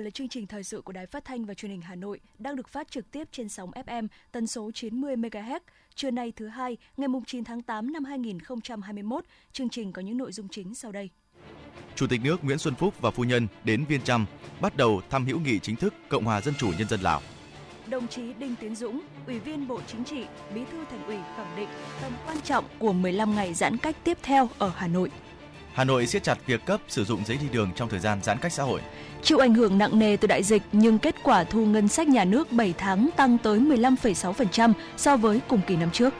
Giờ là chương trình thời sự của Đài Phát thanh và Truyền hình Hà Nội đang được phát trực tiếp trên sóng FM tần số 90 MHz. Trưa nay thứ hai, ngày 9 tháng 8 năm 2021, chương trình có những nội dung chính sau đây. Chủ tịch nước Nguyễn Xuân Phúc và phu nhân đến Viên Chăm bắt đầu thăm hữu nghị chính thức Cộng hòa Dân chủ Nhân dân Lào. Đồng chí Đinh Tiến Dũng, Ủy viên Bộ Chính trị, Bí thư Thành ủy khẳng định tầm quan trọng của 15 ngày giãn cách tiếp theo ở Hà Nội. Hà Nội siết chặt việc cấp sử dụng giấy đi đường trong thời gian giãn cách xã hội. Chịu ảnh hưởng nặng nề từ đại dịch nhưng kết quả thu ngân sách nhà nước 7 tháng tăng tới 15,6% so với cùng kỳ năm trước.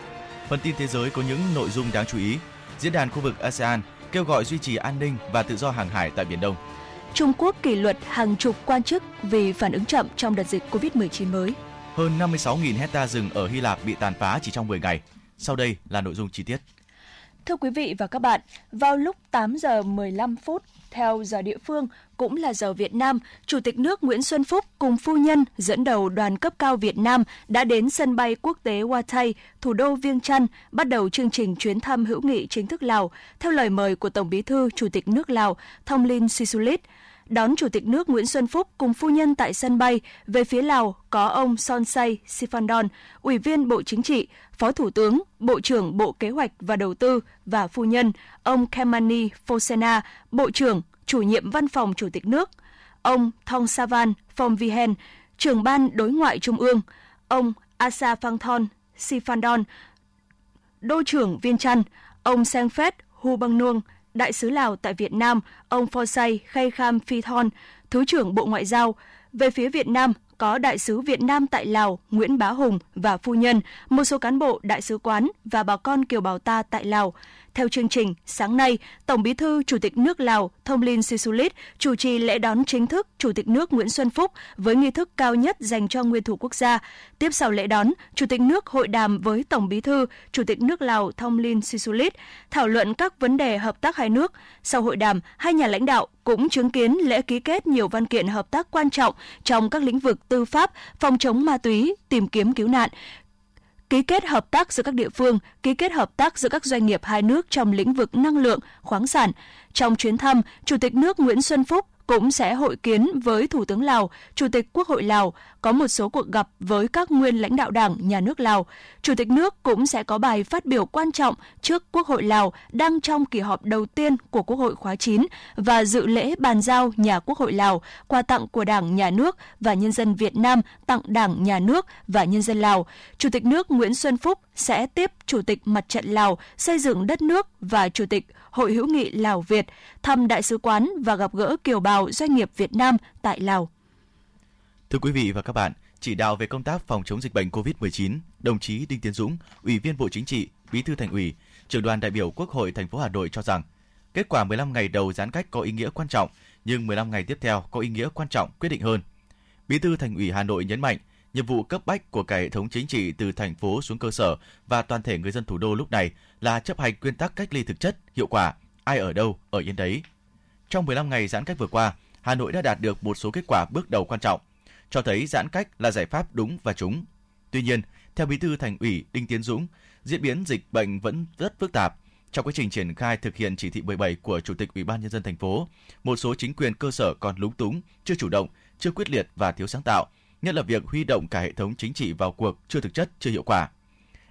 Phần tin thế giới có những nội dung đáng chú ý. Diễn đàn khu vực ASEAN kêu gọi duy trì an ninh và tự do hàng hải tại Biển Đông. Trung Quốc kỷ luật hàng chục quan chức vì phản ứng chậm trong đợt dịch COVID-19 mới. Hơn 56.000 hecta rừng ở Hy Lạp bị tàn phá chỉ trong 10 ngày. Sau đây là nội dung chi tiết. Thưa quý vị và các bạn, vào lúc 8 giờ 15 phút theo giờ địa phương, cũng là giờ Việt Nam, Chủ tịch nước Nguyễn Xuân Phúc cùng phu nhân dẫn đầu đoàn cấp cao Việt Nam đã đến sân bay quốc tế Watay, thủ đô Viêng Chăn, bắt đầu chương trình chuyến thăm hữu nghị chính thức Lào, theo lời mời của Tổng bí thư Chủ tịch nước Lào Thonglin Sisulit đón Chủ tịch nước Nguyễn Xuân Phúc cùng phu nhân tại sân bay. Về phía Lào có ông Sonsay Sifandon, Ủy viên Bộ Chính trị, Phó Thủ tướng, Bộ trưởng Bộ Kế hoạch và Đầu tư và phu nhân, ông Kemani Fosena, Bộ trưởng, Chủ nhiệm Văn phòng Chủ tịch nước, ông Thong Savan Phomvihen, trưởng ban đối ngoại Trung ương, ông Asa Phangthon Sifandon, Đô trưởng Viên trăn, ông Sengphet Hu Bang Nuông, Đại sứ Lào tại Việt Nam, ông Phosay Khay Kham Phi Thon, Thứ trưởng Bộ Ngoại giao. Về phía Việt Nam, có Đại sứ Việt Nam tại Lào Nguyễn Bá Hùng và phu nhân, một số cán bộ đại sứ quán và bà con kiều bào ta tại Lào. Theo chương trình, sáng nay, Tổng Bí thư Chủ tịch nước Lào Thonglin Sisulit chủ trì lễ đón chính thức Chủ tịch nước Nguyễn Xuân Phúc với nghi thức cao nhất dành cho nguyên thủ quốc gia. Tiếp sau lễ đón, Chủ tịch nước hội đàm với Tổng Bí thư Chủ tịch nước Lào Thonglin Sisulit thảo luận các vấn đề hợp tác hai nước. Sau hội đàm, hai nhà lãnh đạo cũng chứng kiến lễ ký kết nhiều văn kiện hợp tác quan trọng trong các lĩnh vực tư pháp, phòng chống ma túy, tìm kiếm cứu nạn, ký kết hợp tác giữa các địa phương, ký kết hợp tác giữa các doanh nghiệp hai nước trong lĩnh vực năng lượng, khoáng sản. Trong chuyến thăm, Chủ tịch nước Nguyễn Xuân Phúc cũng sẽ hội kiến với Thủ tướng Lào, Chủ tịch Quốc hội Lào, có một số cuộc gặp với các nguyên lãnh đạo Đảng, Nhà nước Lào. Chủ tịch nước cũng sẽ có bài phát biểu quan trọng trước Quốc hội Lào đang trong kỳ họp đầu tiên của Quốc hội khóa 9 và dự lễ bàn giao nhà Quốc hội Lào, quà tặng của Đảng, Nhà nước và nhân dân Việt Nam tặng Đảng, Nhà nước và nhân dân Lào. Chủ tịch nước Nguyễn Xuân Phúc sẽ tiếp Chủ tịch Mặt trận Lào xây dựng đất nước và Chủ tịch Hội hữu nghị Lào Việt, thăm đại sứ quán và gặp gỡ kiều bào doanh nghiệp Việt Nam tại Lào. Thưa quý vị và các bạn, chỉ đạo về công tác phòng chống dịch bệnh COVID-19, đồng chí Đinh Tiến Dũng, Ủy viên Bộ Chính trị, Bí thư Thành ủy, trưởng đoàn đại biểu Quốc hội thành phố Hà Nội cho rằng, kết quả 15 ngày đầu giãn cách có ý nghĩa quan trọng, nhưng 15 ngày tiếp theo có ý nghĩa quan trọng quyết định hơn. Bí thư Thành ủy Hà Nội nhấn mạnh, nhiệm vụ cấp bách của cả hệ thống chính trị từ thành phố xuống cơ sở và toàn thể người dân thủ đô lúc này là chấp hành nguyên tắc cách ly thực chất, hiệu quả, ai ở đâu ở yên đấy. Trong 15 ngày giãn cách vừa qua, Hà Nội đã đạt được một số kết quả bước đầu quan trọng, cho thấy giãn cách là giải pháp đúng và trúng. Tuy nhiên, theo Bí thư Thành ủy Đinh Tiến Dũng, diễn biến dịch bệnh vẫn rất phức tạp. Trong quá trình triển khai thực hiện chỉ thị 17 của Chủ tịch Ủy ban nhân dân thành phố, một số chính quyền cơ sở còn lúng túng, chưa chủ động, chưa quyết liệt và thiếu sáng tạo, nhất là việc huy động cả hệ thống chính trị vào cuộc chưa thực chất, chưa hiệu quả.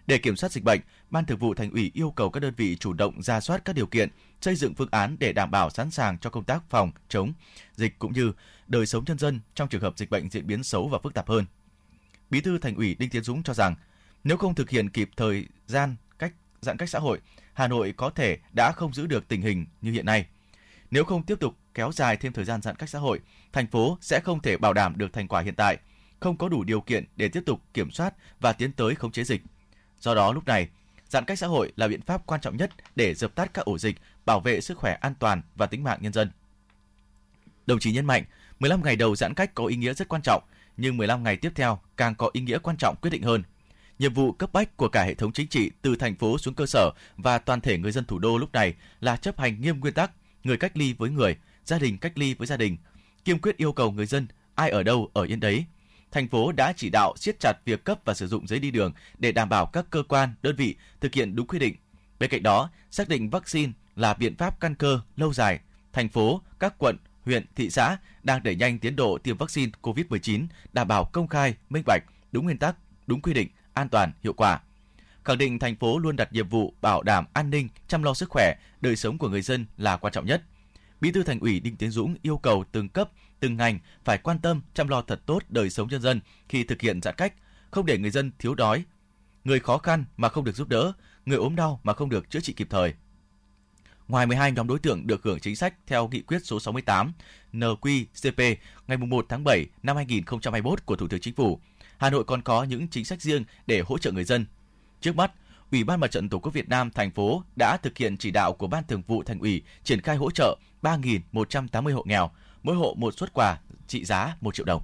Để kiểm soát dịch bệnh, Ban Thường vụ Thành ủy yêu cầu các đơn vị chủ động ra soát các điều kiện, xây dựng phương án để đảm bảo sẵn sàng cho công tác phòng chống dịch cũng như đời sống nhân dân trong trường hợp dịch bệnh diễn biến xấu và phức tạp hơn. Bí thư Thành ủy Đinh Tiến Dũng cho rằng, nếu không thực hiện kịp thời gian cách giãn cách xã hội, Hà Nội có thể đã không giữ được tình hình như hiện nay. Nếu không tiếp tục kéo dài thêm thời gian giãn cách xã hội, thành phố sẽ không thể bảo đảm được thành quả hiện tại, không có đủ điều kiện để tiếp tục kiểm soát và tiến tới khống chế dịch. Do đó lúc này, giãn cách xã hội là biện pháp quan trọng nhất để dập tắt các ổ dịch, bảo vệ sức khỏe an toàn và tính mạng nhân dân. Đồng chí nhấn mạnh, 15 ngày đầu giãn cách có ý nghĩa rất quan trọng, nhưng 15 ngày tiếp theo càng có ý nghĩa quan trọng quyết định hơn. Nhiệm vụ cấp bách của cả hệ thống chính trị từ thành phố xuống cơ sở và toàn thể người dân thủ đô lúc này là chấp hành nghiêm nguyên tắc người cách ly với người, gia đình cách ly với gia đình, kiên quyết yêu cầu người dân ai ở đâu ở yên đấy. Thành phố đã chỉ đạo siết chặt việc cấp và sử dụng giấy đi đường để đảm bảo các cơ quan, đơn vị thực hiện đúng quy định. Bên cạnh đó, xác định vaccine là biện pháp căn cơ lâu dài. Thành phố, các quận, huyện, thị xã đang đẩy nhanh tiến độ tiêm vaccine COVID-19, đảm bảo công khai, minh bạch, đúng nguyên tắc, đúng quy định, an toàn, hiệu quả. Khẳng định thành phố luôn đặt nhiệm vụ bảo đảm an ninh, chăm lo sức khỏe, đời sống của người dân là quan trọng nhất. Bí thư Thành ủy Đinh Tiến Dũng yêu cầu từng cấp, từng ngành phải quan tâm chăm lo thật tốt đời sống nhân dân khi thực hiện giãn cách, không để người dân thiếu đói, người khó khăn mà không được giúp đỡ, người ốm đau mà không được chữa trị kịp thời. Ngoài 12 nhóm đối tượng được hưởng chính sách theo nghị quyết số 68 NQcp ngày 1 tháng 7 năm 2021 của Thủ tướng Chính phủ, Hà Nội còn có những chính sách riêng để hỗ trợ người dân. Trước mắt, Ủy ban Mặt trận Tổ quốc Việt Nam thành phố đã thực hiện chỉ đạo của Ban Thường vụ Thành ủy triển khai hỗ trợ 3.180 hộ nghèo, mỗi hộ một suất quà trị giá 1 triệu đồng.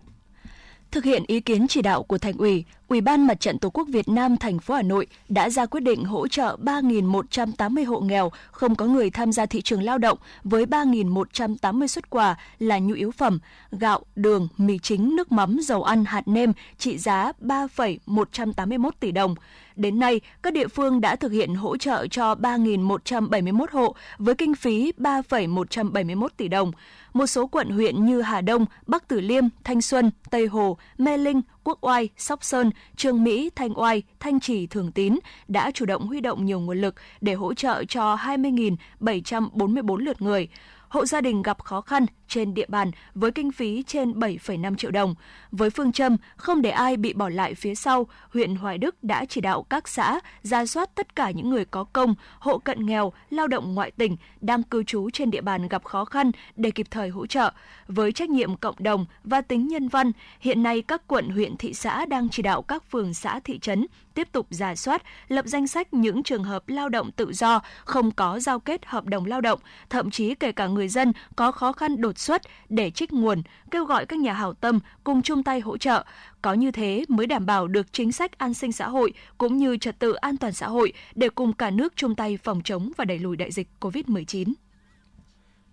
Thực hiện ý kiến chỉ đạo của Thành ủy, Ủy ban Mặt trận Tổ quốc Việt Nam thành phố Hà Nội đã ra quyết định hỗ trợ 3.180 hộ nghèo không có người tham gia thị trường lao động với 3.180 xuất quà là nhu yếu phẩm, gạo, đường, mì chính, nước mắm, dầu ăn, hạt nêm trị giá 3,181 tỷ đồng. Đến nay, các địa phương đã thực hiện hỗ trợ cho 3.171 hộ với kinh phí 3,171 tỷ đồng. Một số quận huyện như Hà Đông, Bắc Tử Liêm, Thanh Xuân, Tây Hồ, Mê Linh, Quốc Oai, Sóc Sơn, Trương Mỹ, Thanh Oai, Thanh Trì, Thường Tín đã chủ động huy động nhiều nguồn lực để hỗ trợ cho 20.744 lượt người. Hộ gia đình gặp khó khăn trên địa bàn với kinh phí trên 7,5 triệu đồng. Với phương châm không để ai bị bỏ lại phía sau, huyện Hoài Đức đã chỉ đạo các xã ra soát tất cả những người có công, hộ cận nghèo, lao động ngoại tỉnh đang cư trú trên địa bàn gặp khó khăn để kịp thời hỗ trợ. Với trách nhiệm cộng đồng và tính nhân văn, hiện nay các quận huyện thị xã đang chỉ đạo các phường xã thị trấn tiếp tục giả soát, lập danh sách những trường hợp lao động tự do không có giao kết hợp đồng lao động, thậm chí kể cả người dân có khó khăn đột xuất để trích nguồn, kêu gọi các nhà hảo tâm cùng chung tay hỗ trợ. Có như thế mới đảm bảo được chính sách an sinh xã hội cũng như trật tự an toàn xã hội để cùng cả nước chung tay phòng chống và đẩy lùi đại dịch COVID-19.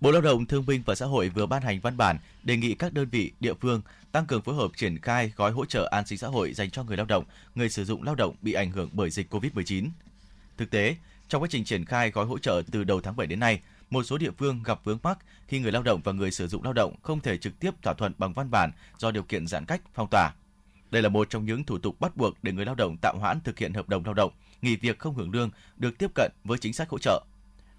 Bộ Lao động Thương binh và Xã hội vừa ban hành văn bản đề nghị các đơn vị, địa phương tăng cường phối hợp triển khai gói hỗ trợ an sinh xã hội dành cho người lao động, người sử dụng lao động bị ảnh hưởng bởi dịch COVID-19. Thực tế, trong quá trình triển khai gói hỗ trợ từ đầu tháng 7 đến nay, một số địa phương gặp vướng mắc khi người lao động và người sử dụng lao động không thể trực tiếp thỏa thuận bằng văn bản do điều kiện giãn cách phong tỏa. Đây là một trong những thủ tục bắt buộc để người lao động tạm hoãn thực hiện hợp đồng lao động, nghỉ việc không hưởng lương được tiếp cận với chính sách hỗ trợ.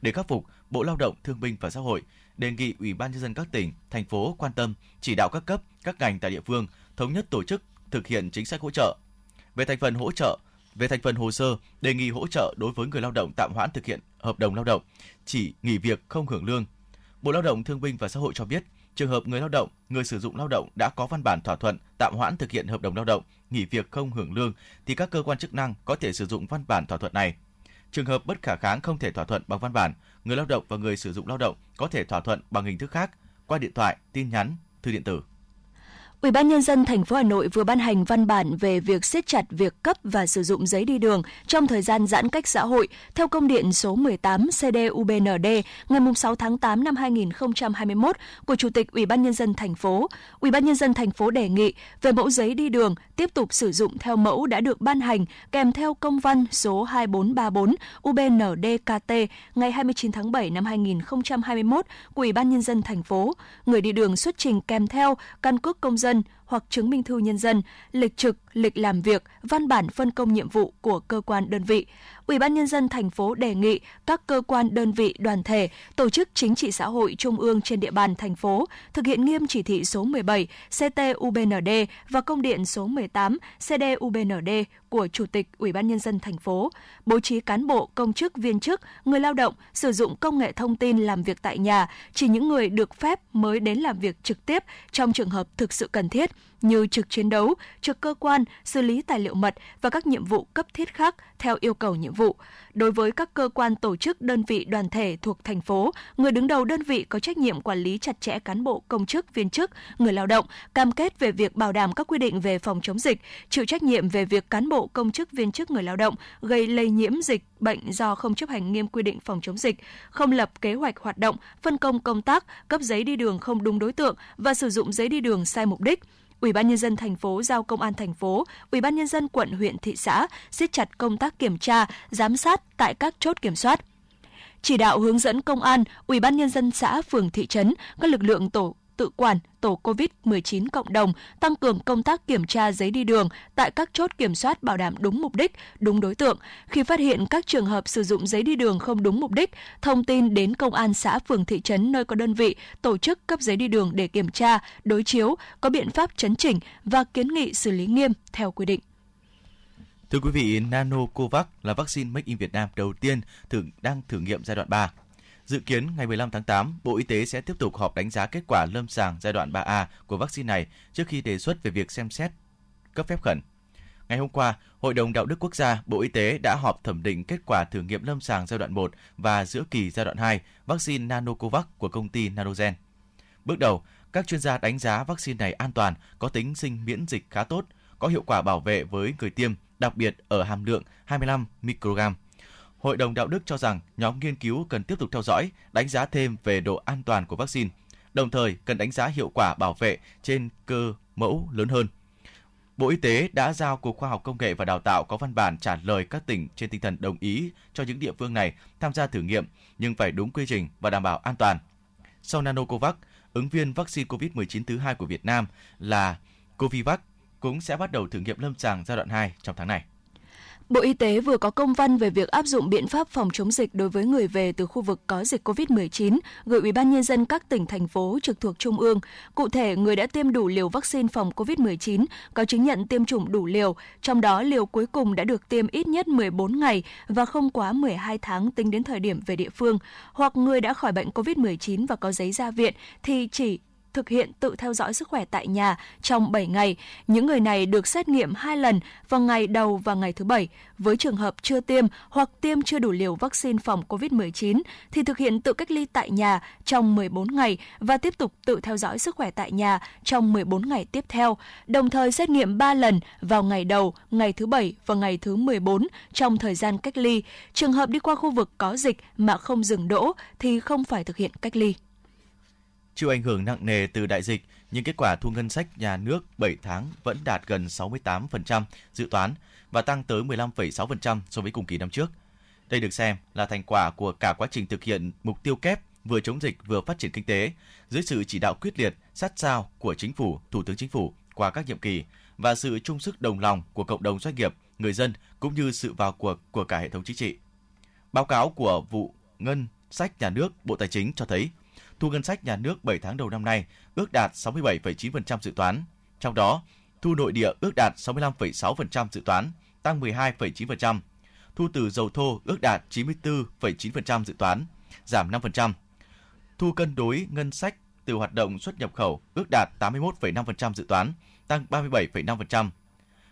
Để khắc phục, Bộ Lao động Thương binh và Xã hội đề nghị Ủy ban nhân dân các tỉnh, thành phố quan tâm chỉ đạo các cấp, các ngành tại địa phương thống nhất tổ chức thực hiện chính sách hỗ trợ. Về thành phần hỗ trợ, về thành phần hồ sơ, đề nghị hỗ trợ đối với người lao động tạm hoãn thực hiện hợp đồng lao động, chỉ nghỉ việc không hưởng lương. Bộ Lao động Thương binh và Xã hội cho biết, trường hợp người lao động, người sử dụng lao động đã có văn bản thỏa thuận tạm hoãn thực hiện hợp đồng lao động, nghỉ việc không hưởng lương thì các cơ quan chức năng có thể sử dụng văn bản thỏa thuận này. Trường hợp bất khả kháng không thể thỏa thuận bằng văn bản, người lao động và người sử dụng lao động có thể thỏa thuận bằng hình thức khác qua điện thoại, tin nhắn, thư điện tử. Ủy ban nhân dân thành phố Hà Nội vừa ban hành văn bản về việc siết chặt việc cấp và sử dụng giấy đi đường trong thời gian giãn cách xã hội theo công điện số 18 CDUBND ngày 6 tháng 8 năm 2021 của Chủ tịch Ủy ban nhân dân thành phố. Ủy ban nhân dân thành phố đề nghị về mẫu giấy đi đường tiếp tục sử dụng theo mẫu đã được ban hành kèm theo công văn số 2434 UBNDKT ngày 29 tháng 7 năm 2021 của Ủy ban nhân dân thành phố. Người đi đường xuất trình kèm theo căn cước công dân hoặc chứng minh thư nhân dân, lịch trực, lịch làm việc, văn bản phân công nhiệm vụ của cơ quan đơn vị. Ủy ban nhân dân thành phố đề nghị các cơ quan đơn vị đoàn thể, tổ chức chính trị xã hội trung ương trên địa bàn thành phố thực hiện nghiêm chỉ thị số 17 CTUBND và công điện số 18 CDUBND của Chủ tịch Ủy ban nhân dân thành phố, bố trí cán bộ, công chức, viên chức, người lao động sử dụng công nghệ thông tin làm việc tại nhà, chỉ những người được phép mới đến làm việc trực tiếp trong trường hợp thực sự cần thiết như trực chiến đấu, trực cơ quan, xử lý tài liệu mật và các nhiệm vụ cấp thiết khác theo yêu cầu nhiệm vụ. Đối với các cơ quan tổ chức đơn vị đoàn thể thuộc thành phố, người đứng đầu đơn vị có trách nhiệm quản lý chặt chẽ cán bộ công chức viên chức, người lao động, cam kết về việc bảo đảm các quy định về phòng chống dịch, chịu trách nhiệm về việc cán bộ công chức viên chức người lao động gây lây nhiễm dịch bệnh do không chấp hành nghiêm quy định phòng chống dịch, không lập kế hoạch hoạt động, phân công công tác, cấp giấy đi đường không đúng đối tượng và sử dụng giấy đi đường sai mục đích. Ủy ban nhân dân thành phố giao công an thành phố, Ủy ban nhân dân quận, huyện, thị xã siết chặt công tác kiểm tra, giám sát tại các chốt kiểm soát. Chỉ đạo hướng dẫn công an, Ủy ban nhân dân xã, phường, thị trấn, các lực lượng tổ tự quản tổ COVID-19 cộng đồng tăng cường công tác kiểm tra giấy đi đường tại các chốt kiểm soát bảo đảm đúng mục đích, đúng đối tượng. Khi phát hiện các trường hợp sử dụng giấy đi đường không đúng mục đích, thông tin đến công an xã phường thị trấn nơi có đơn vị tổ chức cấp giấy đi đường để kiểm tra, đối chiếu, có biện pháp chấn chỉnh và kiến nghị xử lý nghiêm theo quy định. Thưa quý vị, Nanocovax là vaccine Make in Việt Nam đầu tiên thử đang thử nghiệm giai đoạn 3. Dự kiến ngày 15 tháng 8, Bộ Y tế sẽ tiếp tục họp đánh giá kết quả lâm sàng giai đoạn 3A của vaccine này trước khi đề xuất về việc xem xét cấp phép khẩn. Ngày hôm qua, Hội đồng Đạo đức Quốc gia, Bộ Y tế đã họp thẩm định kết quả thử nghiệm lâm sàng giai đoạn 1 và giữa kỳ giai đoạn 2 vaccine Nanocovax của công ty Nanogen. Bước đầu, các chuyên gia đánh giá vaccine này an toàn, có tính sinh miễn dịch khá tốt, có hiệu quả bảo vệ với người tiêm, đặc biệt ở hàm lượng 25 microgram Hội đồng đạo đức cho rằng nhóm nghiên cứu cần tiếp tục theo dõi, đánh giá thêm về độ an toàn của vaccine, đồng thời cần đánh giá hiệu quả bảo vệ trên cơ mẫu lớn hơn. Bộ Y tế đã giao Cục Khoa học Công nghệ và Đào tạo có văn bản trả lời các tỉnh trên tinh thần đồng ý cho những địa phương này tham gia thử nghiệm nhưng phải đúng quy trình và đảm bảo an toàn. Sau Nanocovax, ứng viên vaccine COVID-19 thứ hai của Việt Nam là Covivac cũng sẽ bắt đầu thử nghiệm lâm sàng giai đoạn 2 trong tháng này. Bộ Y tế vừa có công văn về việc áp dụng biện pháp phòng chống dịch đối với người về từ khu vực có dịch COVID-19, gửi Ủy ban nhân dân các tỉnh thành phố trực thuộc trung ương. Cụ thể, người đã tiêm đủ liều vaccine phòng COVID-19 có chứng nhận tiêm chủng đủ liều, trong đó liều cuối cùng đã được tiêm ít nhất 14 ngày và không quá 12 tháng tính đến thời điểm về địa phương, hoặc người đã khỏi bệnh COVID-19 và có giấy ra viện thì chỉ thực hiện tự theo dõi sức khỏe tại nhà trong 7 ngày. Những người này được xét nghiệm 2 lần vào ngày đầu và ngày thứ bảy. Với trường hợp chưa tiêm hoặc tiêm chưa đủ liều vaccine phòng COVID-19 thì thực hiện tự cách ly tại nhà trong 14 ngày và tiếp tục tự theo dõi sức khỏe tại nhà trong 14 ngày tiếp theo, đồng thời xét nghiệm 3 lần vào ngày đầu, ngày thứ bảy và ngày thứ 14 trong thời gian cách ly. Trường hợp đi qua khu vực có dịch mà không dừng đỗ thì không phải thực hiện cách ly. Chịu ảnh hưởng nặng nề từ đại dịch, nhưng kết quả thu ngân sách nhà nước 7 tháng vẫn đạt gần 68% dự toán và tăng tới 15,6% so với cùng kỳ năm trước. Đây được xem là thành quả của cả quá trình thực hiện mục tiêu kép vừa chống dịch vừa phát triển kinh tế dưới sự chỉ đạo quyết liệt, sát sao của chính phủ, thủ tướng chính phủ qua các nhiệm kỳ và sự chung sức đồng lòng của cộng đồng doanh nghiệp, người dân cũng như sự vào cuộc của cả hệ thống chính trị. Báo cáo của vụ ngân sách nhà nước Bộ Tài chính cho thấy thu ngân sách nhà nước 7 tháng đầu năm nay ước đạt 67,9% dự toán. Trong đó, thu nội địa ước đạt 65,6% dự toán, tăng 12,9%. Thu từ dầu thô ước đạt 94,9% dự toán, giảm 5%. Thu cân đối ngân sách từ hoạt động xuất nhập khẩu ước đạt 81,5% dự toán, tăng 37,5%.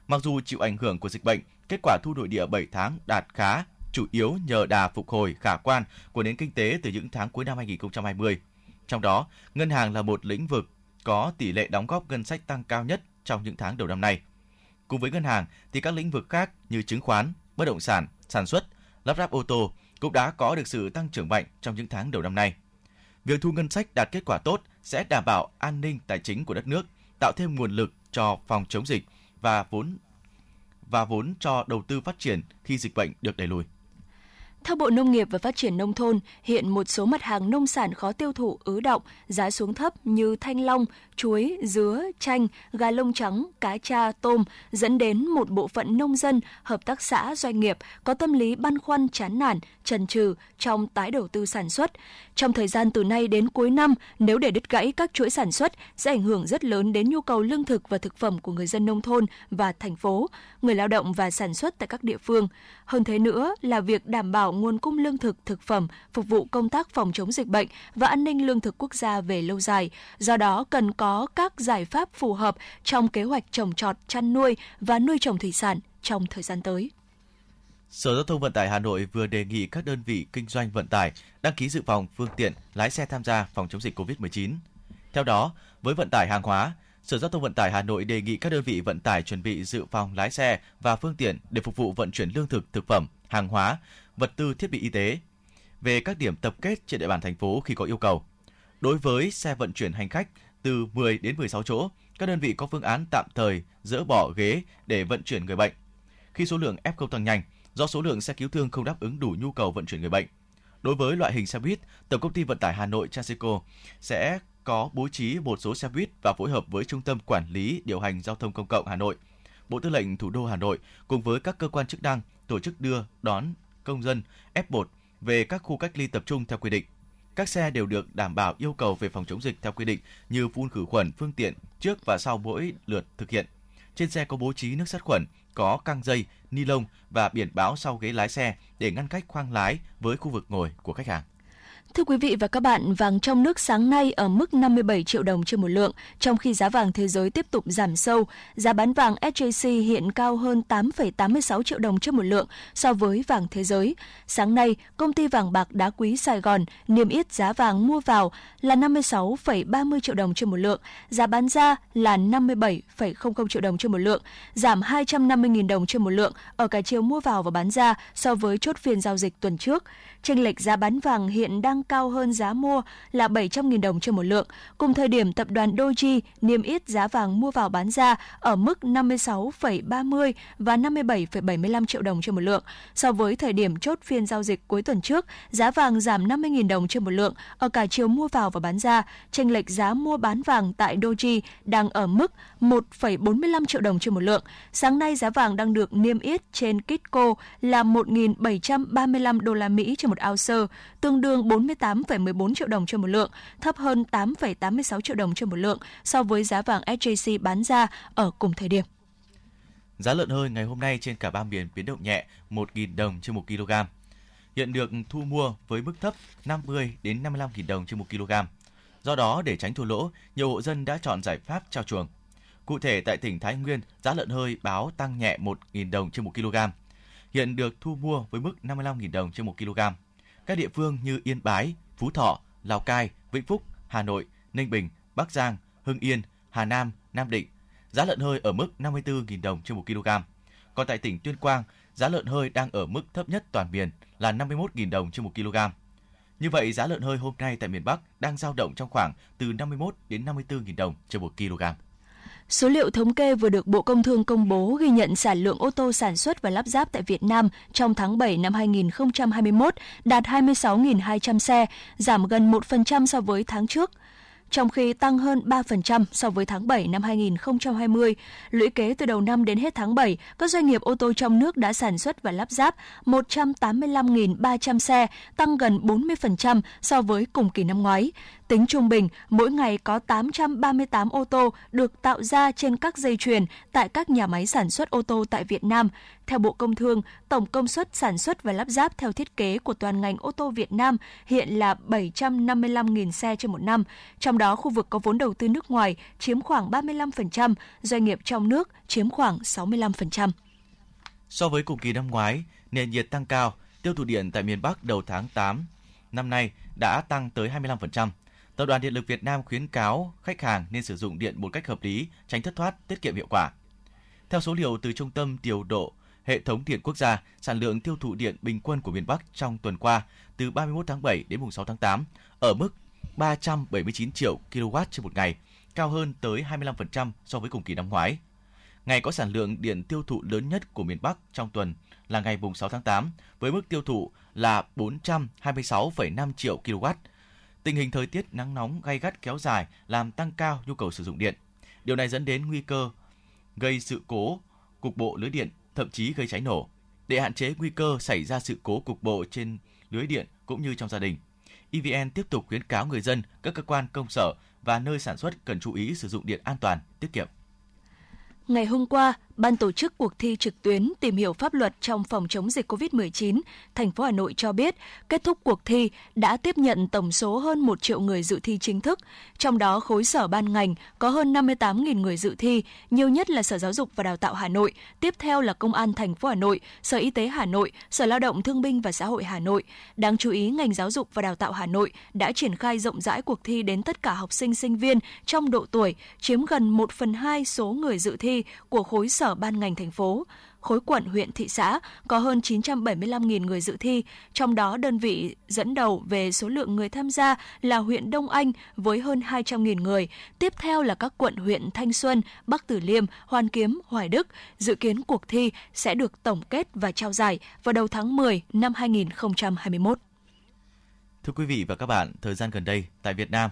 Mặc dù chịu ảnh hưởng của dịch bệnh, kết quả thu nội địa 7 tháng đạt khá, chủ yếu nhờ đà phục hồi khả quan của nền kinh tế từ những tháng cuối năm 2020. Trong đó, ngân hàng là một lĩnh vực có tỷ lệ đóng góp ngân sách tăng cao nhất trong những tháng đầu năm nay. Cùng với ngân hàng thì các lĩnh vực khác như chứng khoán, bất động sản, sản xuất, lắp ráp ô tô cũng đã có được sự tăng trưởng mạnh trong những tháng đầu năm nay. Việc thu ngân sách đạt kết quả tốt sẽ đảm bảo an ninh tài chính của đất nước, tạo thêm nguồn lực cho phòng chống dịch và vốn và vốn cho đầu tư phát triển khi dịch bệnh được đẩy lùi. Theo Bộ Nông nghiệp và Phát triển Nông thôn, hiện một số mặt hàng nông sản khó tiêu thụ ứ động, giá xuống thấp như thanh long, chuối, dứa, chanh, gà lông trắng, cá cha, tôm dẫn đến một bộ phận nông dân, hợp tác xã, doanh nghiệp có tâm lý băn khoăn chán nản, trần trừ trong tái đầu tư sản xuất. Trong thời gian từ nay đến cuối năm, nếu để đứt gãy các chuỗi sản xuất sẽ ảnh hưởng rất lớn đến nhu cầu lương thực và thực phẩm của người dân nông thôn và thành phố, người lao động và sản xuất tại các địa phương. Hơn thế nữa là việc đảm bảo bảo nguồn cung lương thực, thực phẩm, phục vụ công tác phòng chống dịch bệnh và an ninh lương thực quốc gia về lâu dài. Do đó, cần có các giải pháp phù hợp trong kế hoạch trồng trọt, chăn nuôi và nuôi trồng thủy sản trong thời gian tới. Sở Giao thông Vận tải Hà Nội vừa đề nghị các đơn vị kinh doanh vận tải đăng ký dự phòng phương tiện lái xe tham gia phòng chống dịch COVID-19. Theo đó, với vận tải hàng hóa, Sở Giao thông Vận tải Hà Nội đề nghị các đơn vị vận tải chuẩn bị dự phòng lái xe và phương tiện để phục vụ vận chuyển lương thực, thực phẩm, hàng hóa, vật tư thiết bị y tế về các điểm tập kết trên địa bàn thành phố khi có yêu cầu. Đối với xe vận chuyển hành khách từ 10 đến 16 chỗ, các đơn vị có phương án tạm thời dỡ bỏ ghế để vận chuyển người bệnh. Khi số lượng F0 tăng nhanh, do số lượng xe cứu thương không đáp ứng đủ nhu cầu vận chuyển người bệnh. Đối với loại hình xe buýt, Tổng công ty Vận tải Hà Nội Transico sẽ có bố trí một số xe buýt và phối hợp với Trung tâm Quản lý Điều hành Giao thông Công cộng Hà Nội, Bộ Tư lệnh Thủ đô Hà Nội cùng với các cơ quan chức năng tổ chức đưa đón công dân F1 về các khu cách ly tập trung theo quy định. Các xe đều được đảm bảo yêu cầu về phòng chống dịch theo quy định như phun khử khuẩn phương tiện trước và sau mỗi lượt thực hiện. Trên xe có bố trí nước sát khuẩn, có căng dây, ni lông và biển báo sau ghế lái xe để ngăn cách khoang lái với khu vực ngồi của khách hàng. Thưa quý vị và các bạn, vàng trong nước sáng nay ở mức 57 triệu đồng trên một lượng, trong khi giá vàng thế giới tiếp tục giảm sâu. Giá bán vàng SJC hiện cao hơn 8,86 triệu đồng trên một lượng so với vàng thế giới. Sáng nay, công ty vàng bạc đá quý Sài Gòn niêm yết giá vàng mua vào là 56,30 triệu đồng trên một lượng, giá bán ra là 57,00 triệu đồng trên một lượng, giảm 250.000 đồng trên một lượng ở cả chiều mua vào và bán ra so với chốt phiên giao dịch tuần trước. Chênh lệch giá bán vàng hiện đang cao hơn giá mua là 700.000 đồng trên một lượng. Cùng thời điểm, tập đoàn Doji niêm yết giá vàng mua vào bán ra ở mức 56,30 và 57,75 triệu đồng trên một lượng. So với thời điểm chốt phiên giao dịch cuối tuần trước, giá vàng giảm 50.000 đồng trên một lượng ở cả chiều mua vào và bán ra. Chênh lệch giá mua bán vàng tại Doji đang ở mức 1,45 triệu đồng trên một lượng. Sáng nay giá vàng đang được niêm yết trên Kitco là 1.735 đô la Mỹ trên một ounce, tương đương 48,14 triệu đồng trên một lượng, thấp hơn 8,86 triệu đồng trên một lượng so với giá vàng SJC bán ra ở cùng thời điểm. Giá lợn hơi ngày hôm nay trên cả ba miền biến động nhẹ 1.000 đồng trên 1 kg. Hiện được thu mua với mức thấp 50 đến 55.000 đồng trên 1 kg. Do đó, để tránh thua lỗ, nhiều hộ dân đã chọn giải pháp trao chuồng. Cụ thể tại tỉnh Thái Nguyên, giá lợn hơi báo tăng nhẹ 1.000 đồng trên 1 kg. Hiện được thu mua với mức 55.000 đồng trên 1 kg. Các địa phương như Yên Bái, Phú Thọ, Lào Cai, Vĩnh Phúc, Hà Nội, Ninh Bình, Bắc Giang, Hưng Yên, Hà Nam, Nam Định, giá lợn hơi ở mức 54.000 đồng trên 1 kg. Còn tại tỉnh Tuyên Quang, giá lợn hơi đang ở mức thấp nhất toàn miền là 51.000 đồng trên 1 kg. Như vậy, giá lợn hơi hôm nay tại miền Bắc đang dao động trong khoảng từ 51 đến 54.000 đồng trên 1 kg. Số liệu thống kê vừa được Bộ Công Thương công bố ghi nhận sản lượng ô tô sản xuất và lắp ráp tại Việt Nam trong tháng 7 năm 2021 đạt 26.200 xe, giảm gần 1% so với tháng trước trong khi tăng hơn 3% so với tháng 7 năm 2020. Lũy kế từ đầu năm đến hết tháng 7, các doanh nghiệp ô tô trong nước đã sản xuất và lắp ráp 185.300 xe, tăng gần 40% so với cùng kỳ năm ngoái. Tính trung bình, mỗi ngày có 838 ô tô được tạo ra trên các dây chuyền tại các nhà máy sản xuất ô tô tại Việt Nam. Theo Bộ Công Thương, tổng công suất sản xuất và lắp ráp theo thiết kế của toàn ngành ô tô Việt Nam hiện là 755.000 xe trên một năm. Trong đó, khu vực có vốn đầu tư nước ngoài chiếm khoảng 35%, doanh nghiệp trong nước chiếm khoảng 65%. So với cùng kỳ năm ngoái, nền nhiệt tăng cao, tiêu thụ điện tại miền Bắc đầu tháng 8 năm nay đã tăng tới 25%. Tập đoàn Điện lực Việt Nam khuyến cáo khách hàng nên sử dụng điện một cách hợp lý, tránh thất thoát, tiết kiệm hiệu quả. Theo số liệu từ Trung tâm Điều độ Hệ thống điện quốc gia, sản lượng tiêu thụ điện bình quân của miền Bắc trong tuần qua từ 31 tháng 7 đến mùng 6 tháng 8 ở mức 379 triệu kW trên một ngày, cao hơn tới 25% so với cùng kỳ năm ngoái. Ngày có sản lượng điện tiêu thụ lớn nhất của miền Bắc trong tuần là ngày mùng 6 tháng 8 với mức tiêu thụ là 426,5 triệu kW, Tình hình thời tiết nắng nóng gay gắt kéo dài làm tăng cao nhu cầu sử dụng điện. Điều này dẫn đến nguy cơ gây sự cố cục bộ lưới điện, thậm chí gây cháy nổ. Để hạn chế nguy cơ xảy ra sự cố cục bộ trên lưới điện cũng như trong gia đình, EVN tiếp tục khuyến cáo người dân, các cơ quan công sở và nơi sản xuất cần chú ý sử dụng điện an toàn, tiết kiệm. Ngày hôm qua, Ban tổ chức cuộc thi trực tuyến tìm hiểu pháp luật trong phòng chống dịch COVID-19, thành phố Hà Nội cho biết, kết thúc cuộc thi đã tiếp nhận tổng số hơn 1 triệu người dự thi chính thức, trong đó khối sở ban ngành có hơn 58.000 người dự thi, nhiều nhất là Sở Giáo dục và Đào tạo Hà Nội, tiếp theo là Công an thành phố Hà Nội, Sở Y tế Hà Nội, Sở Lao động Thương binh và Xã hội Hà Nội. Đáng chú ý, ngành giáo dục và đào tạo Hà Nội đã triển khai rộng rãi cuộc thi đến tất cả học sinh sinh viên trong độ tuổi, chiếm gần 1 phần 2 số người dự thi của khối sở ban ngành thành phố khối quận, huyện, thị xã có hơn 975.000 người dự thi, trong đó đơn vị dẫn đầu về số lượng người tham gia là huyện Đông Anh với hơn 200.000 người, tiếp theo là các quận huyện Thanh Xuân, Bắc Từ Liêm, Hoàn Kiếm, Hoài Đức. Dự kiến cuộc thi sẽ được tổng kết và trao giải vào đầu tháng 10 năm 2021. Thưa quý vị và các bạn, thời gian gần đây tại Việt Nam,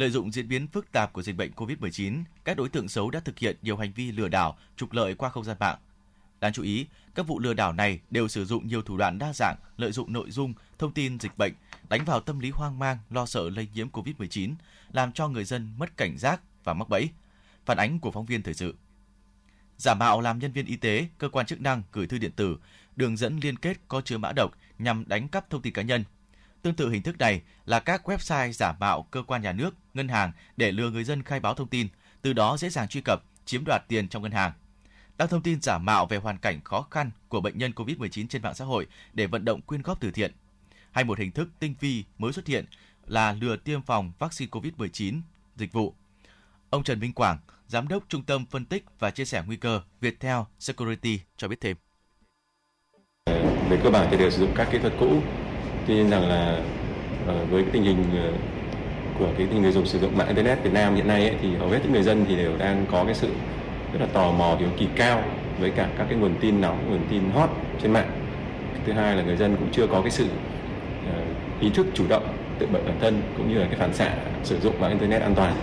lợi dụng diễn biến phức tạp của dịch bệnh COVID-19, các đối tượng xấu đã thực hiện nhiều hành vi lừa đảo, trục lợi qua không gian mạng. Đáng chú ý, các vụ lừa đảo này đều sử dụng nhiều thủ đoạn đa dạng, lợi dụng nội dung, thông tin dịch bệnh, đánh vào tâm lý hoang mang, lo sợ lây nhiễm COVID-19, làm cho người dân mất cảnh giác và mắc bẫy. Phản ánh của phóng viên thời sự. Giả mạo làm nhân viên y tế, cơ quan chức năng gửi thư điện tử, đường dẫn liên kết có chứa mã độc nhằm đánh cắp thông tin cá nhân. Tương tự hình thức này là các website giả mạo cơ quan nhà nước, ngân hàng để lừa người dân khai báo thông tin, từ đó dễ dàng truy cập, chiếm đoạt tiền trong ngân hàng đăng thông tin giả mạo về hoàn cảnh khó khăn của bệnh nhân COVID-19 trên mạng xã hội để vận động quyên góp từ thiện. Hay một hình thức tinh vi mới xuất hiện là lừa tiêm phòng vaccine COVID-19 dịch vụ. Ông Trần Minh Quảng, Giám đốc Trung tâm Phân tích và Chia sẻ Nguy cơ Viettel Security cho biết thêm. Về cơ bản thì đều sử dụng các kỹ thuật cũ. Tuy nhiên rằng là ờ, với cái tình hình ờ, của cái tình người dùng sử dụng mạng internet Việt Nam hiện nay ấy, thì hầu hết những người dân thì đều đang có cái sự rất là tò mò hiếu kỳ cao với cả các cái nguồn tin nóng nguồn tin hot trên mạng. Thứ hai là người dân cũng chưa có cái sự ờ, ý thức chủ động tự bảo bản thân cũng như là cái phản xạ sử dụng mạng internet an toàn.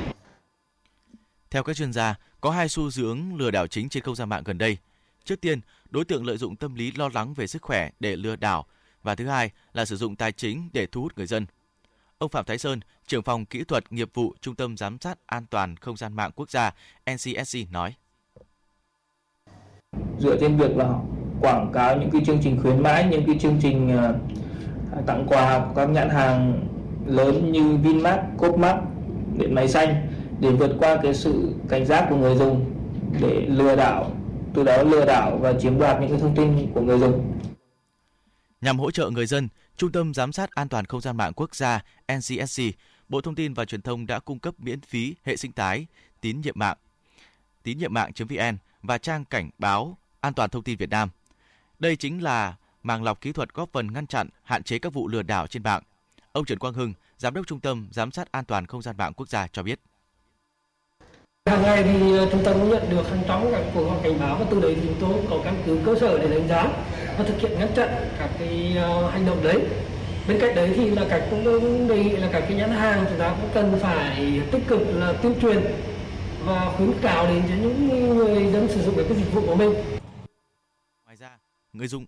Theo các chuyên gia có hai xu hướng lừa đảo chính trên không gian mạng gần đây. Trước tiên đối tượng lợi dụng tâm lý lo lắng về sức khỏe để lừa đảo và thứ hai là sử dụng tài chính để thu hút người dân Ông Phạm Thái Sơn, trưởng phòng kỹ thuật nghiệp vụ Trung tâm Giám sát An toàn Không gian mạng quốc gia NCSC nói dựa trên việc là quảng cáo những cái chương trình khuyến mãi những cái chương trình ờ, tặng quà của các nhãn hàng lớn như Vinmart, Copmart, điện máy xanh để vượt qua cái sự cảnh giác của người dùng để lừa đảo từ đó lừa đảo và chiếm đoạt những cái thông tin của người dùng. Nhằm hỗ trợ người dân, Trung tâm Giám sát An toàn Không gian mạng quốc gia NCSC, Bộ Thông tin và Truyền thông đã cung cấp miễn phí hệ sinh thái tín nhiệm mạng tín nhiệm mạng.vn và trang cảnh báo an toàn thông tin Việt Nam. Đây chính là màng lọc kỹ thuật góp phần ngăn chặn, hạn chế các vụ lừa đảo trên mạng. Ông Trần Quang Hưng, Giám đốc Trung tâm Giám sát An toàn Không gian mạng quốc gia cho biết. Hàng ngày thì ờ, chúng trung tâm cũng nhận được hàng trăm các cuộc gọi cảnh báo và từ đấy thì chúng tôi có căn cứ cơ sở để đánh giá và thực hiện ngăn chặn các cái ờ, hành động đấy. Bên cạnh đấy thì là các cũng đề nghị là các cái nhãn hàng chúng ta cũng cần phải tích cực là tuyên truyền và khuyến cáo đến cho những người dân sử dụng cái dịch vụ của mình. Ngoài ra, người dùng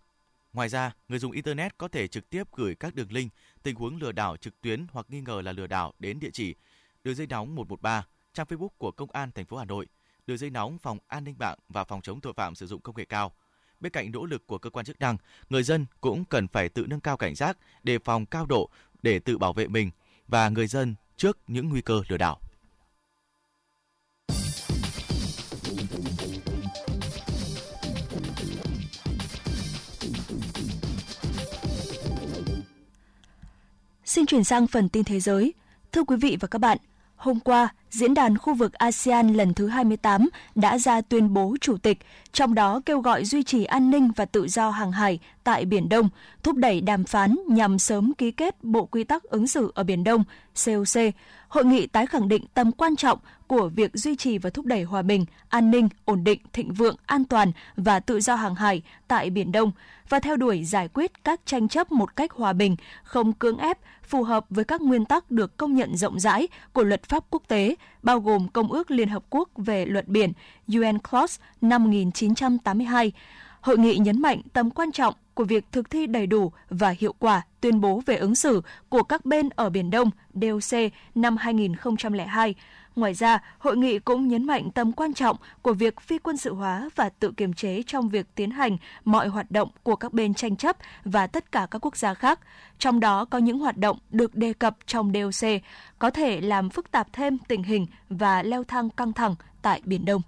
Ngoài ra, người dùng internet có thể trực tiếp gửi các đường link tình huống lừa đảo trực tuyến hoặc nghi ngờ là lừa đảo đến địa chỉ đường dây nóng 113, trang Facebook của Công an thành phố Hà Nội, đường dây nóng phòng an ninh mạng và phòng chống tội phạm sử dụng công nghệ cao. Bên cạnh nỗ lực của cơ quan chức năng, người dân cũng cần phải tự nâng cao cảnh giác, đề phòng cao độ để tự bảo vệ mình và người dân trước những nguy cơ lừa đảo. Xin chuyển sang phần tin thế giới. Thưa quý vị và các bạn, hôm qua, Diễn đàn khu vực ASEAN lần thứ 28 đã ra tuyên bố chủ tịch, trong đó kêu gọi duy trì an ninh và tự do hàng hải tại Biển Đông, thúc đẩy đàm phán nhằm sớm ký kết Bộ Quy tắc ứng xử ở Biển Đông, COC. Hội nghị tái khẳng định tầm quan trọng của việc duy trì và thúc đẩy hòa bình, an ninh, ổn định, thịnh vượng, an toàn và tự do hàng hải tại Biển Đông và theo đuổi giải quyết các tranh chấp một cách hòa bình, không cưỡng ép, phù hợp với các nguyên tắc được công nhận rộng rãi của luật pháp quốc tế, bao gồm Công ước Liên Hợp Quốc về luật biển UNCLOS năm 1982. Hội nghị nhấn mạnh tầm quan trọng của việc thực thi đầy đủ và hiệu quả tuyên bố về ứng xử của các bên ở Biển Đông DOC năm 2002, Ngoài ra, hội nghị cũng nhấn mạnh tầm quan trọng của việc phi quân sự hóa và tự kiềm chế trong việc tiến hành mọi hoạt động của các bên tranh chấp và tất cả các quốc gia khác, trong đó có những hoạt động được đề cập trong DOC, có thể làm phức tạp thêm tình hình và leo thang căng thẳng tại Biển Đông.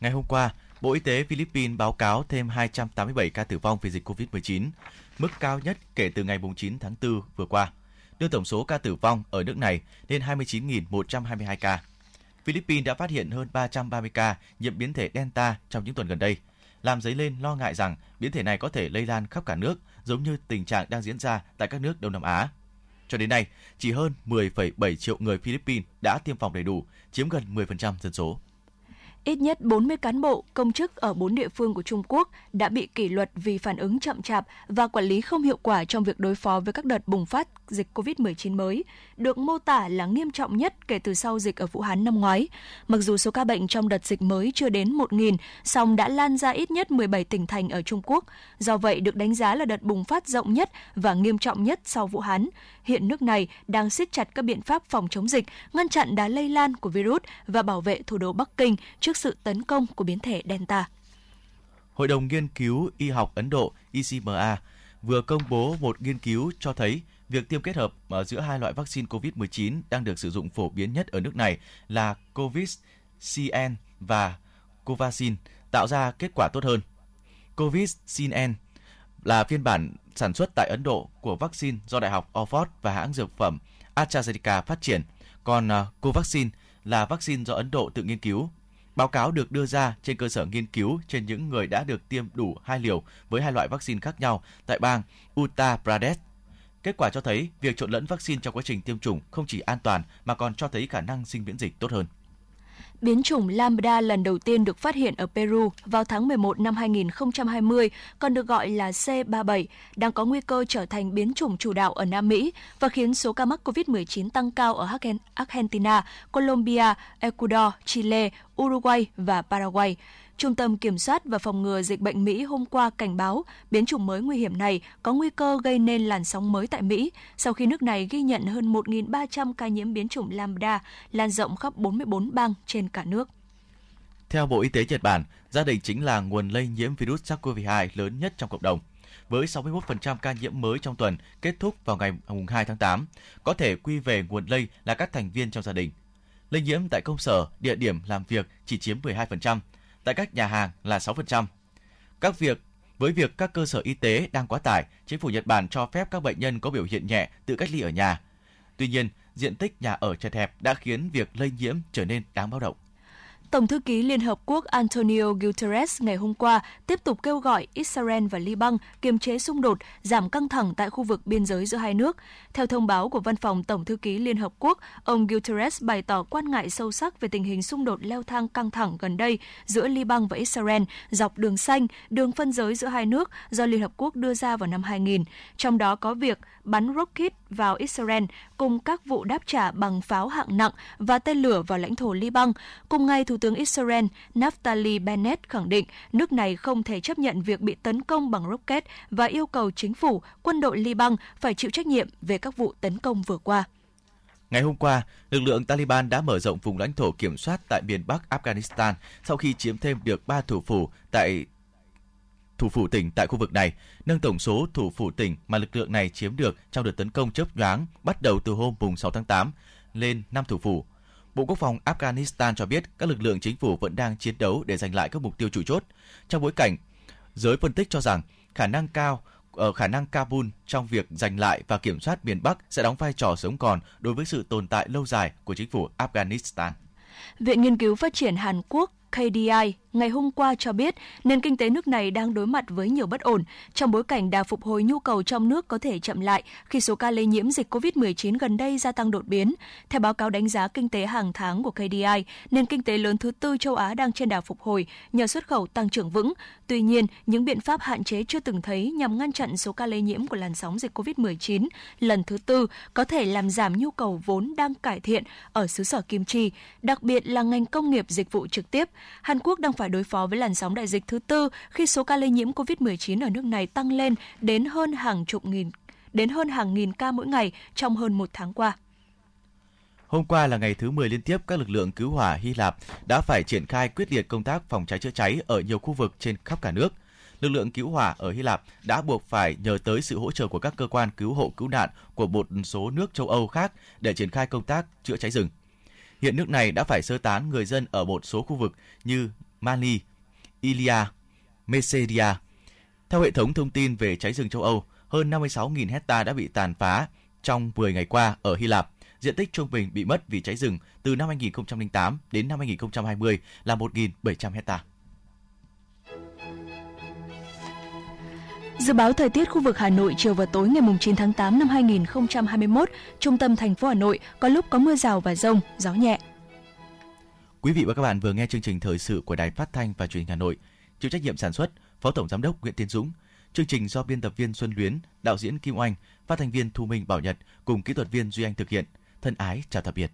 Ngày hôm qua, Bộ Y tế Philippines báo cáo thêm 287 ca tử vong vì dịch COVID-19, mức cao nhất kể từ ngày 9 tháng 4 vừa qua, đưa tổng số ca tử vong ở nước này lên 29.122 ca. Philippines đã phát hiện hơn 330 ca nhiễm biến thể Delta trong những tuần gần đây, làm dấy lên lo ngại rằng biến thể này có thể lây lan khắp cả nước, giống như tình trạng đang diễn ra tại các nước Đông Nam Á. Cho đến nay, chỉ hơn 10,7 triệu người Philippines đã tiêm phòng đầy đủ, chiếm gần 10% dân số. Ít nhất 40 cán bộ, công chức ở bốn địa phương của Trung Quốc đã bị kỷ luật vì phản ứng chậm chạp và quản lý không hiệu quả trong việc đối phó với các đợt bùng phát dịch COVID-19 mới, được mô tả là nghiêm trọng nhất kể từ sau dịch ở Vũ Hán năm ngoái. Mặc dù số ca bệnh trong đợt dịch mới chưa đến 1.000, song đã lan ra ít nhất 17 tỉnh thành ở Trung Quốc. Do vậy, được đánh giá là đợt bùng phát rộng nhất và nghiêm trọng nhất sau Vũ Hán. Hiện nước này đang siết chặt các biện pháp phòng chống dịch, ngăn chặn đá lây lan của virus và bảo vệ thủ đô Bắc Kinh trước sự tấn công của biến thể Delta. Hội đồng Nghiên cứu Y học Ấn Độ ICMA vừa công bố một nghiên cứu cho thấy việc tiêm kết hợp ờ, giữa hai loại vaccine COVID-19 đang được sử dụng phổ biến nhất ở nước này là Covid-CN và Covaxin tạo ra kết quả tốt hơn. Covid-CN là phiên bản sản xuất tại Ấn Độ của vaccine do Đại học Oxford và hãng dược phẩm AstraZeneca phát triển, còn ờ, Covaxin là vaccine do Ấn Độ tự nghiên cứu. Báo cáo được đưa ra trên cơ sở nghiên cứu trên những người đã được tiêm đủ hai liều với hai loại vaccine khác nhau tại bang Uttar Pradesh. Kết quả cho thấy việc trộn lẫn vaccine trong quá trình tiêm chủng không chỉ an toàn mà còn cho thấy khả năng sinh miễn dịch tốt hơn. Biến chủng Lambda lần đầu tiên được phát hiện ở Peru vào tháng 11 năm 2020, còn được gọi là C37, đang có nguy cơ trở thành biến chủng chủ đạo ở Nam Mỹ và khiến số ca mắc COVID-19 tăng cao ở Argentina, Colombia, Ecuador, Chile, Uruguay và Paraguay. Trung tâm Kiểm soát và Phòng ngừa Dịch bệnh Mỹ hôm qua cảnh báo biến chủng mới nguy hiểm này có nguy cơ gây nên làn sóng mới tại Mỹ sau khi nước này ghi nhận hơn 1.300 ca nhiễm biến chủng Lambda lan rộng khắp 44 bang trên cả nước. Theo Bộ Y tế Nhật Bản, gia đình chính là nguồn lây nhiễm virus SARS-CoV-2 lớn nhất trong cộng đồng. Với 61% ca nhiễm mới trong tuần kết thúc vào ngày 2 tháng 8, có thể quy về nguồn lây là các thành viên trong gia đình. Lây nhiễm tại công sở, địa điểm làm việc chỉ chiếm 12%, tại các nhà hàng là 6%. Các việc với việc các cơ sở y tế đang quá tải, chính phủ Nhật Bản cho phép các bệnh nhân có biểu hiện nhẹ tự cách ly ở nhà. Tuy nhiên, diện tích nhà ở chật hẹp đã khiến việc lây nhiễm trở nên đáng báo động. Tổng thư ký Liên Hợp Quốc Antonio Guterres ngày hôm qua tiếp tục kêu gọi Israel và Liban kiềm chế xung đột, giảm căng thẳng tại khu vực biên giới giữa hai nước. Theo thông báo của Văn phòng Tổng thư ký Liên Hợp Quốc, ông Guterres bày tỏ quan ngại sâu sắc về tình hình xung đột leo thang căng thẳng gần đây giữa Liban và Israel dọc đường xanh, đường phân giới giữa hai nước do Liên Hợp Quốc đưa ra vào năm 2000. Trong đó có việc bắn rocket vào Israel cùng các vụ đáp trả bằng pháo hạng nặng và tên lửa vào lãnh thổ Liban. Cùng ngày, Thủ tướng Israel Naftali Bennett khẳng định nước này không thể chấp nhận việc bị tấn công bằng rocket và yêu cầu chính phủ, quân đội Liban phải chịu trách nhiệm về các vụ tấn công vừa qua. Ngày hôm qua, lực lượng Taliban đã mở rộng vùng lãnh thổ kiểm soát tại miền Bắc Afghanistan sau khi chiếm thêm được 3 thủ phủ tại thủ phủ tỉnh tại khu vực này, nâng tổng số thủ phủ tỉnh mà lực lượng này chiếm được trong đợt tấn công chớp nhoáng bắt đầu từ hôm mùng 6 tháng 8 lên 5 thủ phủ. Bộ Quốc phòng Afghanistan cho biết các lực lượng chính phủ vẫn đang chiến đấu để giành lại các mục tiêu chủ chốt. Trong bối cảnh, giới phân tích cho rằng khả năng cao ở khả năng Kabul trong việc giành lại và kiểm soát miền Bắc sẽ đóng vai trò sống còn đối với sự tồn tại lâu dài của chính phủ Afghanistan. Viện Nghiên cứu Phát triển Hàn Quốc KDI ngày hôm qua cho biết nền kinh tế nước này đang đối mặt với nhiều bất ổn trong bối cảnh đà phục hồi nhu cầu trong nước có thể chậm lại khi số ca lây nhiễm dịch COVID-19 gần đây gia tăng đột biến. Theo báo cáo đánh giá kinh tế hàng tháng của KDI, nền kinh tế lớn thứ tư châu Á đang trên đà phục hồi nhờ xuất khẩu tăng trưởng vững. Tuy nhiên, những biện pháp hạn chế chưa từng thấy nhằm ngăn chặn số ca lây nhiễm của làn sóng dịch COVID-19 lần thứ tư có thể làm giảm nhu cầu vốn đang cải thiện ở xứ sở kim chi, đặc biệt là ngành công nghiệp dịch vụ trực tiếp. Hàn Quốc đang phải đối phó với làn sóng đại dịch thứ tư khi số ca lây nhiễm COVID-19 ở nước này tăng lên đến hơn hàng chục nghìn, đến hơn hàng nghìn ca mỗi ngày trong hơn một tháng qua. Hôm qua là ngày thứ 10 liên tiếp các lực lượng cứu hỏa Hy Lạp đã phải triển khai quyết liệt công tác phòng cháy chữa cháy ở nhiều khu vực trên khắp cả nước. Lực lượng cứu hỏa ở Hy Lạp đã buộc phải nhờ tới sự hỗ trợ của các cơ quan cứu hộ cứu nạn của một số nước châu Âu khác để triển khai công tác chữa cháy rừng. Hiện nước này đã phải sơ tán người dân ở một số khu vực như Mali, Ilia, Messeria. Theo hệ thống thông tin về cháy rừng châu Âu, hơn 56.000 hecta đã bị tàn phá trong 10 ngày qua ở Hy Lạp. Diện tích trung bình bị mất vì cháy rừng từ năm 2008 đến năm 2020 là 1.700 hecta. Dự báo thời tiết khu vực Hà Nội chiều và tối ngày 9 tháng 8 năm 2021, trung tâm thành phố Hà Nội có lúc có mưa rào và rông, gió nhẹ. Quý vị và các bạn vừa nghe chương trình thời sự của Đài Phát thanh và Truyền hình Hà Nội. Chịu trách nhiệm sản xuất, Phó Tổng giám đốc Nguyễn Tiến Dũng. Chương trình do biên tập viên Xuân Luyến, đạo diễn Kim Oanh, phát thanh viên Thu Minh Bảo Nhật cùng kỹ thuật viên Duy Anh thực hiện. Thân ái chào tạm biệt.